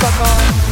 fuck on.